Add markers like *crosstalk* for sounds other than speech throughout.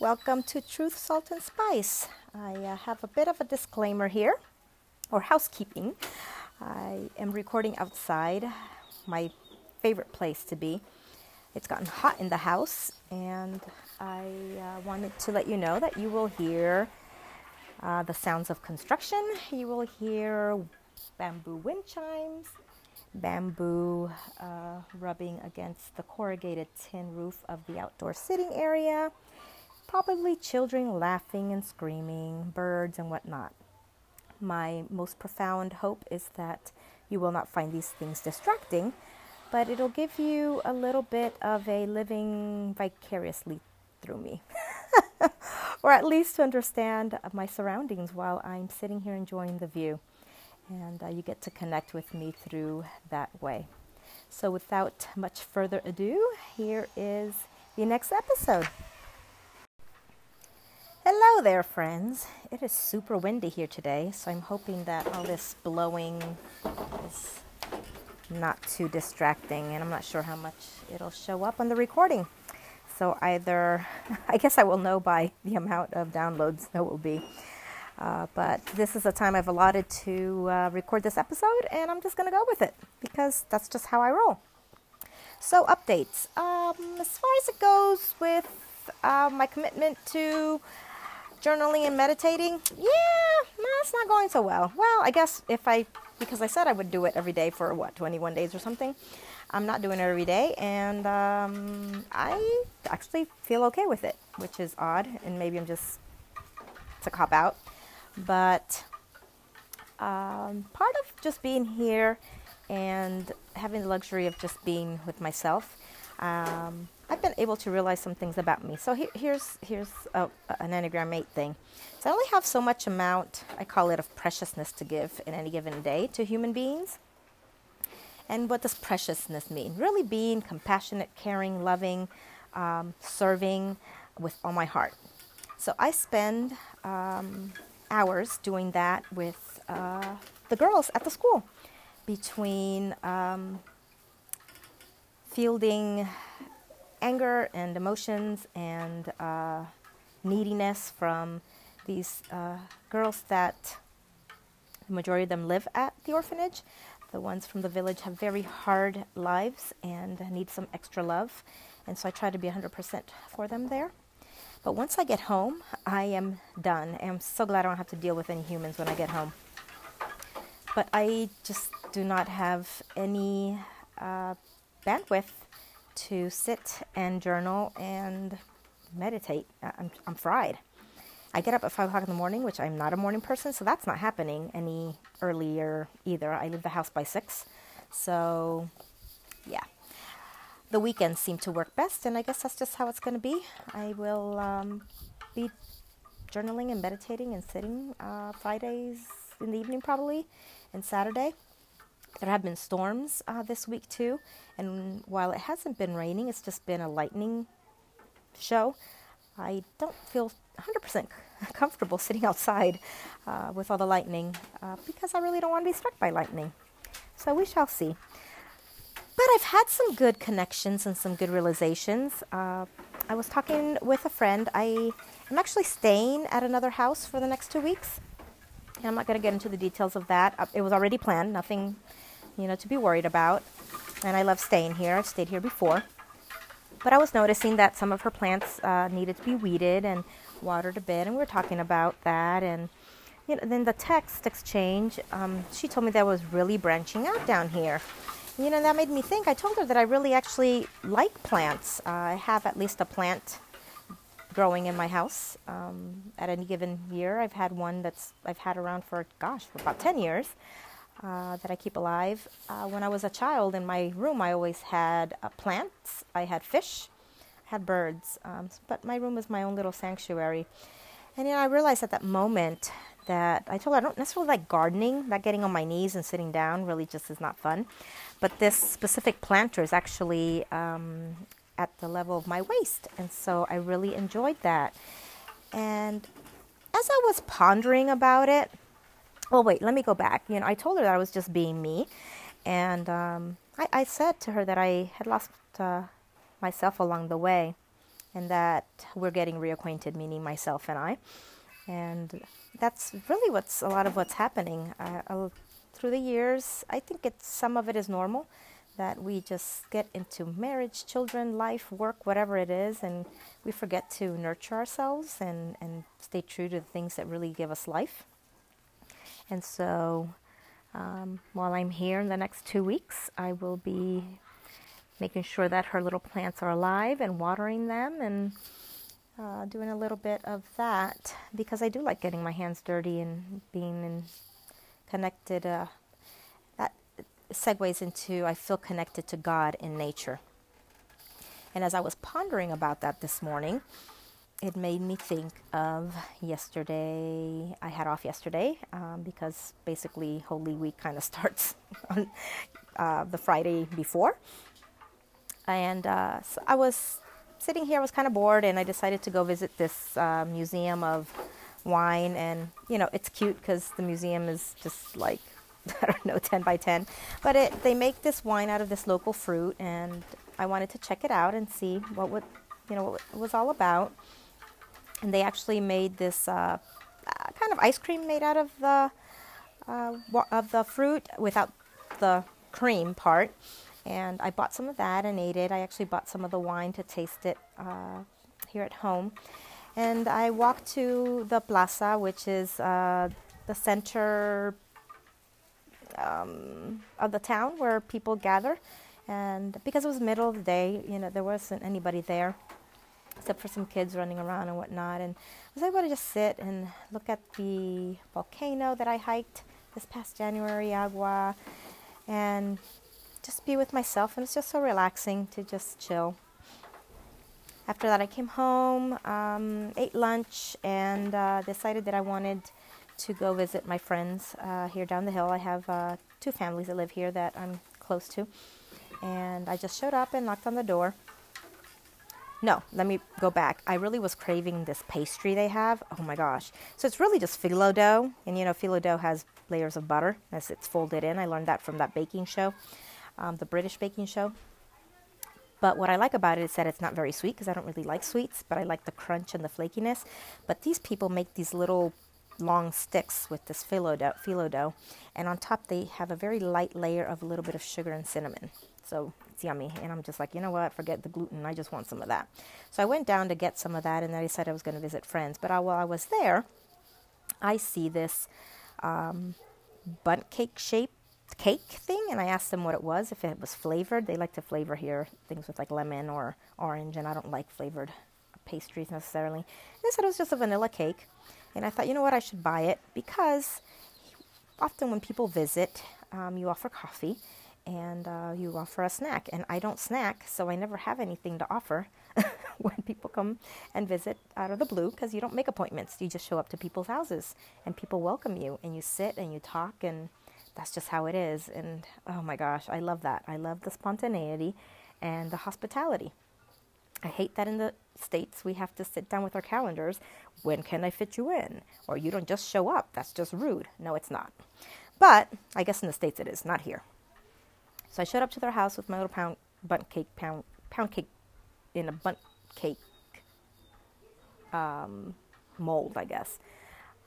Welcome to Truth, Salt, and Spice. I uh, have a bit of a disclaimer here, or housekeeping. I am recording outside, my favorite place to be. It's gotten hot in the house, and I uh, wanted to let you know that you will hear uh, the sounds of construction. You will hear bamboo wind chimes, bamboo uh, rubbing against the corrugated tin roof of the outdoor sitting area probably children laughing and screaming, birds and whatnot. My most profound hope is that you will not find these things distracting, but it'll give you a little bit of a living vicariously through me. *laughs* or at least to understand my surroundings while I'm sitting here enjoying the view. And uh, you get to connect with me through that way. So, without much further ado, here is the next episode. Hello there, friends. It is super windy here today, so I'm hoping that all this blowing is not too distracting, and I'm not sure how much it'll show up on the recording. So, either, *laughs* I guess I will know by the amount of downloads that will be. Uh, but this is the time I've allotted to uh, record this episode, and I'm just going to go with it because that's just how I roll. So, updates. Um, as far as it goes with uh, my commitment to journaling and meditating, yeah, no, it's not going so well. Well, I guess if I, because I said I would do it every day for what, 21 days or something, I'm not doing it every day, and um, I actually feel okay with it, which is odd, and maybe I'm just, it's a cop out. But um, part of just being here and having the luxury of just being with myself. Um, I've been able to realize some things about me. So here's here's a, an Enneagram 8 thing. So I only have so much amount, I call it of preciousness to give in any given day to human beings. And what does preciousness mean? Really being compassionate, caring, loving, um, serving with all my heart. So I spend um, hours doing that with uh, the girls at the school between um, fielding anger and emotions and uh, neediness from these uh, girls that the majority of them live at the orphanage. The ones from the village have very hard lives and need some extra love. And so I try to be 100% for them there. But once I get home, I am done. I'm so glad I don't have to deal with any humans when I get home. But I just do not have any uh, bandwidth to sit and journal and meditate. I'm, I'm fried. I get up at 5 o'clock in the morning, which I'm not a morning person, so that's not happening any earlier either. I leave the house by 6. So, yeah. The weekends seem to work best, and I guess that's just how it's going to be. I will um, be journaling and meditating and sitting uh, Fridays in the evening, probably, and Saturday. There have been storms uh, this week too, and while it hasn't been raining, it's just been a lightning show. I don't feel 100% *laughs* comfortable sitting outside uh, with all the lightning uh, because I really don't want to be struck by lightning. So we shall see. But I've had some good connections and some good realizations. Uh, I was talking with a friend. I am actually staying at another house for the next two weeks. I'm not going to get into the details of that. Uh, it was already planned, nothing, you know, to be worried about. And I love staying here. I've stayed here before. But I was noticing that some of her plants uh, needed to be weeded and watered a bit, and we were talking about that. And you know, then the text exchange, um, she told me that was really branching out down here. You know, that made me think. I told her that I really actually like plants. Uh, I have at least a plant growing in my house. Um, at any given year, I've had one that's I've had around for gosh for about ten years uh, that I keep alive. Uh, when I was a child, in my room, I always had uh, plants. I had fish, I had birds, um, but my room was my own little sanctuary. And know, I realized at that moment that I told her I don't necessarily like gardening. That getting on my knees and sitting down really just is not fun. But this specific planter is actually um, at the level of my waist. And so I really enjoyed that. And as I was pondering about it, well, wait, let me go back. You know, I told her that I was just being me. And um, I, I, said to her that I had lost uh, myself along the way. and that we're getting reacquainted, meaning myself and I. And that's really what's a lot of what's happening. Uh, through the years, I think it's some of it is normal that we just get into marriage, children, life, work, whatever it is, and we forget to nurture ourselves and, and stay true to the things that really give us life. And so, um, while I'm here in the next two weeks, I will be making sure that her little plants are alive and watering them and uh, doing a little bit of that because I do like getting my hands dirty and being in connected. Uh, segues into I feel connected to God in nature. And as I was pondering about that this morning, it made me think of yesterday. I had off yesterday um, because basically Holy Week kind of *laughs* starts on uh, the Friday before. And uh, so I was sitting here, I was kind of bored, and I decided to go visit this uh, museum of wine. And, you know, it's cute because the museum is just like, *laughs* I don't know, 10 by 10. But it, they make this wine out of this local fruit, and I wanted to check it out and see what would, you know, what it was all about. And they actually made this uh, kind of ice cream made out of the uh, of the fruit without the cream part and I bought some of that and ate it. I actually bought some of the wine to taste it uh, here at home. And I walked to the plaza, which is uh, the center um, of the town where people gather. And because it was middle of the day, you know, there wasn't anybody there except for some kids running around and whatnot. And I was able to just sit and look at the volcano that I hiked this past January, Agua, and just be with myself, and it's just so relaxing to just chill. After that, I came home, um, ate lunch, and uh, decided that I wanted to go visit my friends uh, here down the hill. I have uh, two families that live here that I'm close to, and I just showed up and knocked on the door. No, let me go back. I really was craving this pastry they have. Oh my gosh. So it's really just phyllo dough. And you know, phyllo dough has layers of butter as it's folded in. I learned that from that baking show um, the British baking show. But what I like about it is that it's not very sweet because I don't really like sweets, but I like the crunch and the flakiness. But these people make these little long sticks with this phyllo dough, phyllo dough, and on top they have a very light layer of a little bit of sugar and cinnamon. So it's yummy. And I'm just like, you know what? Forget the gluten. I just want some of that. So I went down to get some of that, and then I said I was going to visit friends. But I, while I was there, I see this um, Bundt cake shape cake thing and I asked them what it was, if it was flavored. They like to flavor here things with like lemon or orange, and I don't like flavored pastries necessarily. They said it was just a vanilla cake. And I thought, you know what, I should buy it because often when people visit, um, you offer coffee and uh, you offer a snack. And I don't snack, so I never have anything to offer *laughs* when people come and visit out of the blue because you don't make appointments. You just show up to people's houses and people welcome you and you sit and you talk and that's just how it is. And oh my gosh, I love that. I love the spontaneity and the hospitality. I hate that in the States we have to sit down with our calendars. When can I fit you in? Or you don't just show up. That's just rude. No, it's not. But I guess in the States it is, not here. So I showed up to their house with my little pound Bundt cake pound pound cake in a Bundt cake um, mold, I guess.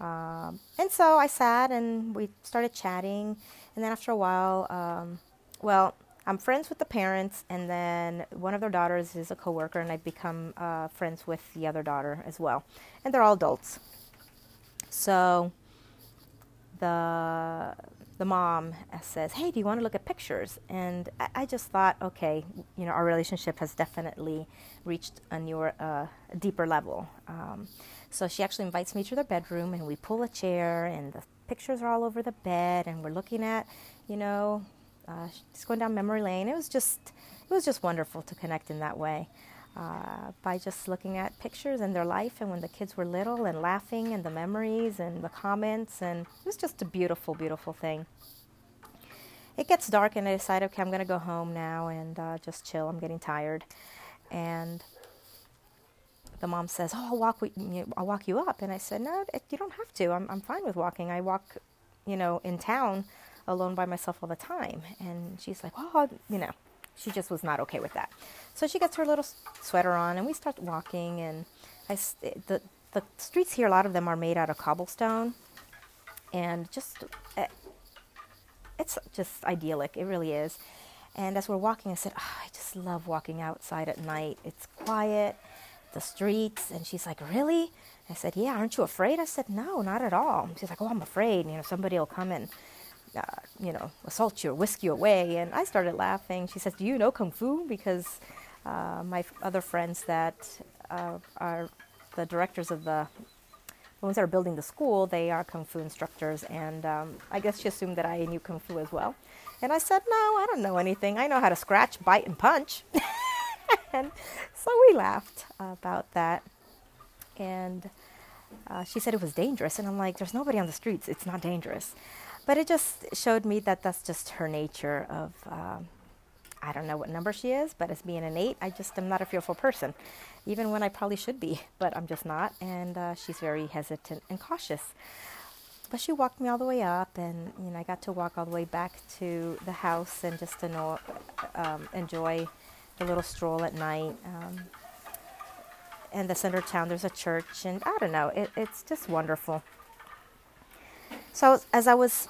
Um, and so I sat and we started chatting. And then after a while, um, well, I'm friends with the parents, and then one of their daughters is a coworker, and I've become uh, friends with the other daughter as well. And they're all adults. So the the mom says, "Hey, do you want to look at pictures?" And I, I just thought, okay, you know, our relationship has definitely reached a newer, uh, deeper level. Um, so she actually invites me to their bedroom, and we pull a chair, and the pictures are all over the bed, and we're looking at, you know, uh, just going down memory lane. It was just, it was just wonderful to connect in that way. Uh, by just looking at pictures and their life and when the kids were little and laughing and the memories and the comments and it was just a beautiful beautiful thing it gets dark and i decide okay i'm going to go home now and uh, just chill i'm getting tired and the mom says, "Oh, I'll walk. I'll walk you up." And I said, "No, you don't have to. I'm I'm fine with walking. I walk, you know, in town alone by myself all the time." And she's like, "Oh, you know." she just was not okay with that. So she gets her little sweater on, and we start walking. And I, the the streets here, a lot of them are made out of cobblestone, and just eh, it's just idyllic. It really is. And as we're walking, I said, oh, I just love walking outside at night. It's quiet, the streets. And she's like, Really? I said, Yeah, aren't you afraid? I said, No, not at all. She's like, Oh, I'm afraid. You know, somebody will come and, uh, you know, assault you or whisk you away. And I started laughing. She says, Do you know Kung Fu? Because uh, my other friends that uh, are the directors of the the ones that are building the school, they are kung fu instructors, and um, I guess she assumed that I knew kung fu as well. And I said, No, I don't know anything. I know how to scratch, bite, and punch. *laughs* and so we laughed about that. And uh, she said it was dangerous. And I'm like, There's nobody on the streets. It's not dangerous. But it just showed me that that's just her nature of. Um, I don't know what number she is, but as being an eight, I just am not a fearful person, even when I probably should be, *laughs* but I'm just not. And uh, she's very hesitant and cautious. But she walked me all the way up, and you know I got to walk all the way back to the house, and just to know, um, enjoy the little stroll at night. Um, in the center of town, there's a church, and I don't know, it, it's just wonderful. So as I was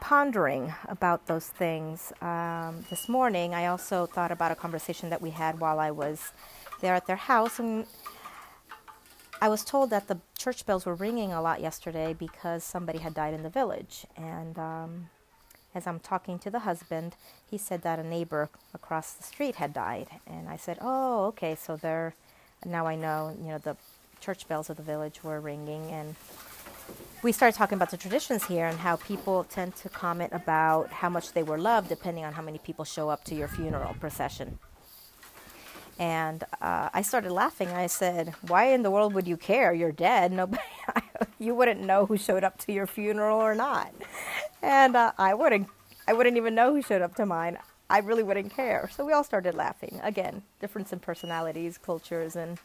pondering about those things um, this morning, I also thought about a conversation that we had while I was there at their house. And I was told that the church bells were ringing a lot yesterday because somebody had died in the village. And um, as I'm talking to the husband, he said that a neighbor across the street had died. And I said, Oh, okay, so they're now I know, you know, the church bells of the village were ringing. And we started talking about the traditions here and how people tend to comment about how much they were loved depending on how many people show up to your funeral procession. And uh, I started laughing. I said, "Why in the world would you care? You're dead. *laughs* Nobody, you wouldn't know who showed up to your funeral or not." And uh, I wouldn't, I wouldn't even know who showed up to mine. I really wouldn't care. So we all started laughing. Again, difference in personalities, cultures, and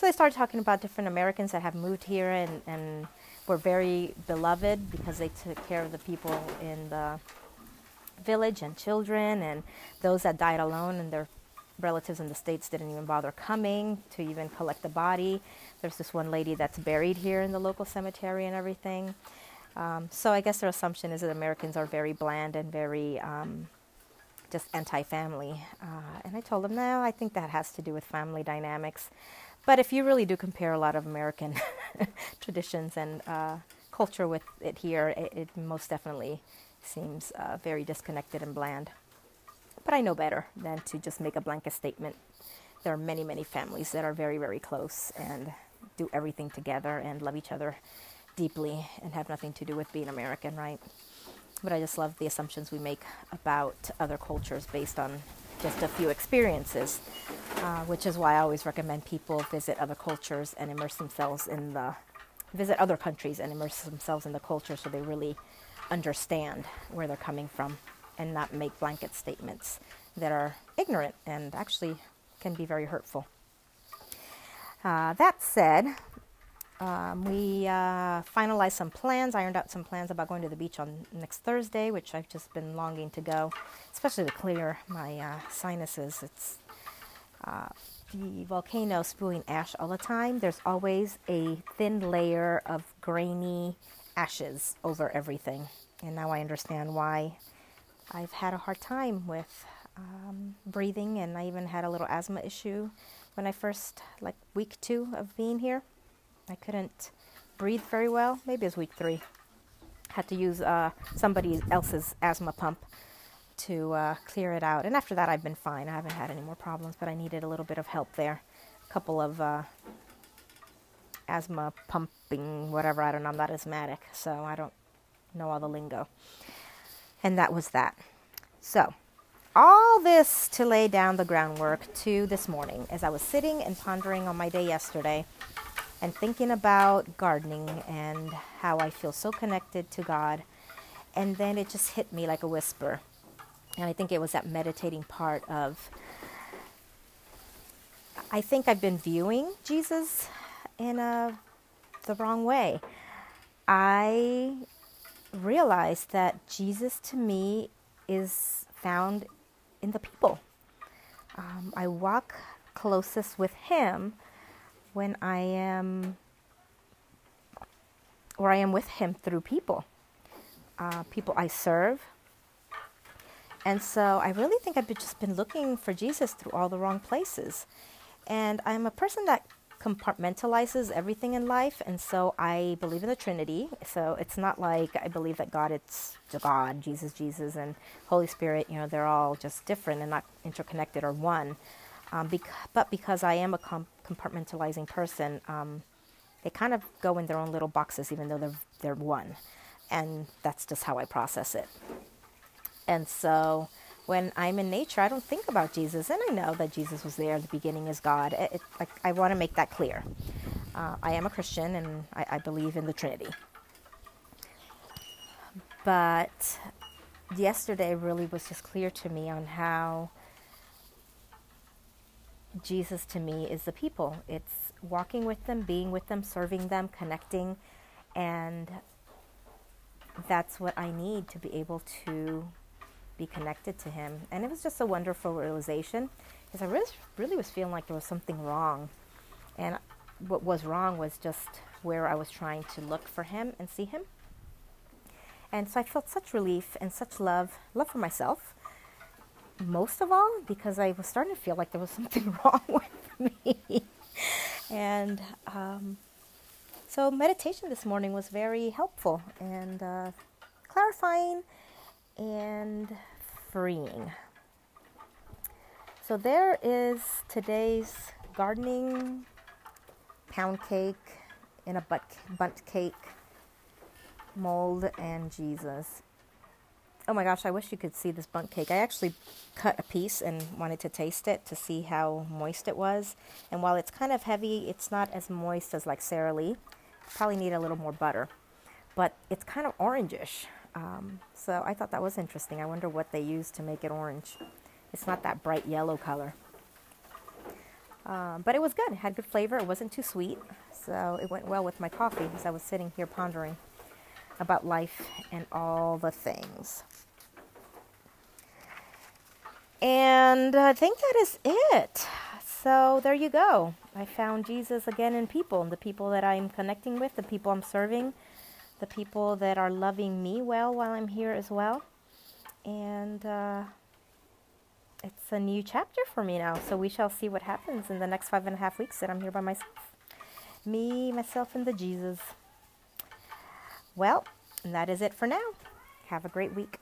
so they started talking about different Americans that have moved here and, and were very beloved because they took care of the people in the village and children and those that died alone and their relatives in the states didn't even bother coming to even collect the body. There's this one lady that's buried here in the local cemetery and everything. Um, so I guess their assumption is that Americans are very bland and very um, just anti-family. Uh, and I told them, no, I think that has to do with family dynamics. But if you really do compare a lot of American *laughs* traditions and uh, culture with it here, it, it most definitely seems uh, very disconnected and bland. But I know better than to just make a blanket statement. There are many, many families that are very, very close and do everything together and love each other deeply and have nothing to do with being American, right? But I just love the assumptions we make about other cultures based on just a few experiences, uh, which is why I always recommend people visit other cultures and immerse themselves in the visit other countries and immerse themselves in the culture so they really understand where they're coming from and not make blanket statements that are ignorant and actually can be very hurtful. Uh, that said, um, we uh, finalized some plans, ironed out some plans about going to the beach on next Thursday, which I've just been longing to go, especially to clear my uh, sinuses. It's uh, the volcano spewing ash all the time. There's always a thin layer of grainy ashes over everything, and now I understand why I've had a hard time with um, breathing, and I even had a little asthma issue when I first, like week two of being here. I couldn't breathe very well. Maybe it was week three. Had to use uh, somebody else's asthma pump to uh, clear it out. And after that, I've been fine. I haven't had any more problems, but I needed a little bit of help there. A couple of uh, asthma pumping, whatever. I don't know. I'm not asthmatic, so I don't know all the lingo. And that was that. So, all this to lay down the groundwork to this morning as I was sitting and pondering on my day yesterday and thinking about gardening and how I feel so connected to God. And then it just hit me like a whisper. And I think it was that meditating part of I think I've been viewing Jesus in a the wrong way. I realized that Jesus to me is found in the people. Um, I walk closest with Him when I am, or I am with Him through people, uh, people I serve. And so I really think I've just been looking for Jesus through all the wrong places. And I'm a person that compartmentalizes everything in life, and so I believe in the Trinity. So it's not like I believe that God, it's God, Jesus, Jesus, and Holy Spirit. You know, they're all just different and not interconnected or one. Um, bec- but because I am a com- compartmentalizing person, um, they kind of go in their own little boxes, even though they're they're one, and that's just how I process it. And so when I'm in nature, I don't think about Jesus, and I know that Jesus was there. The beginning is God. It, it, I, I want to make that clear. Uh, I am a Christian, and I, I believe in the Trinity. But yesterday really was just clear to me on how Jesus to me is the people. It's walking with them, being with them, serving them, connecting, and that's what I need to be able to be connected to Him. And it was just a wonderful realization because I really, really was feeling like there was something wrong. And what was wrong was just where I was trying to look for Him and see Him. And so I felt such relief and such love, love for myself, most of all, because I was starting to feel like there was *laughs* something wrong with me. and um, so meditation this morning was very helpful and uh, clarifying and freeing. So there is today's gardening pound cake in a Bundt cake mold and Jesus. Oh my gosh, I wish you could see this Bundt cake. I actually cut a piece and wanted to taste it to see how moist it was. And while it's kind of heavy, it's not as moist as like Sara Lee. Probably need a little more butter. But it's kind of orangish. Um, so I thought that was interesting. I wonder what they used to make it orange. It's not that bright yellow color. Um, but it was good. It had good flavor. It wasn't too sweet. So it went well with my coffee as I was sitting here pondering about life and all the things. And I think that is it. So there you go. I found Jesus again in people, the people that I'm connecting with, the people I'm serving, the people that are loving me well while I'm here as well. And uh, it's a new chapter for me now. So we shall see what happens in the next five and a half weeks that I'm here by myself. Me, myself, and the Jesus. Well, that is it for now. Have a great week.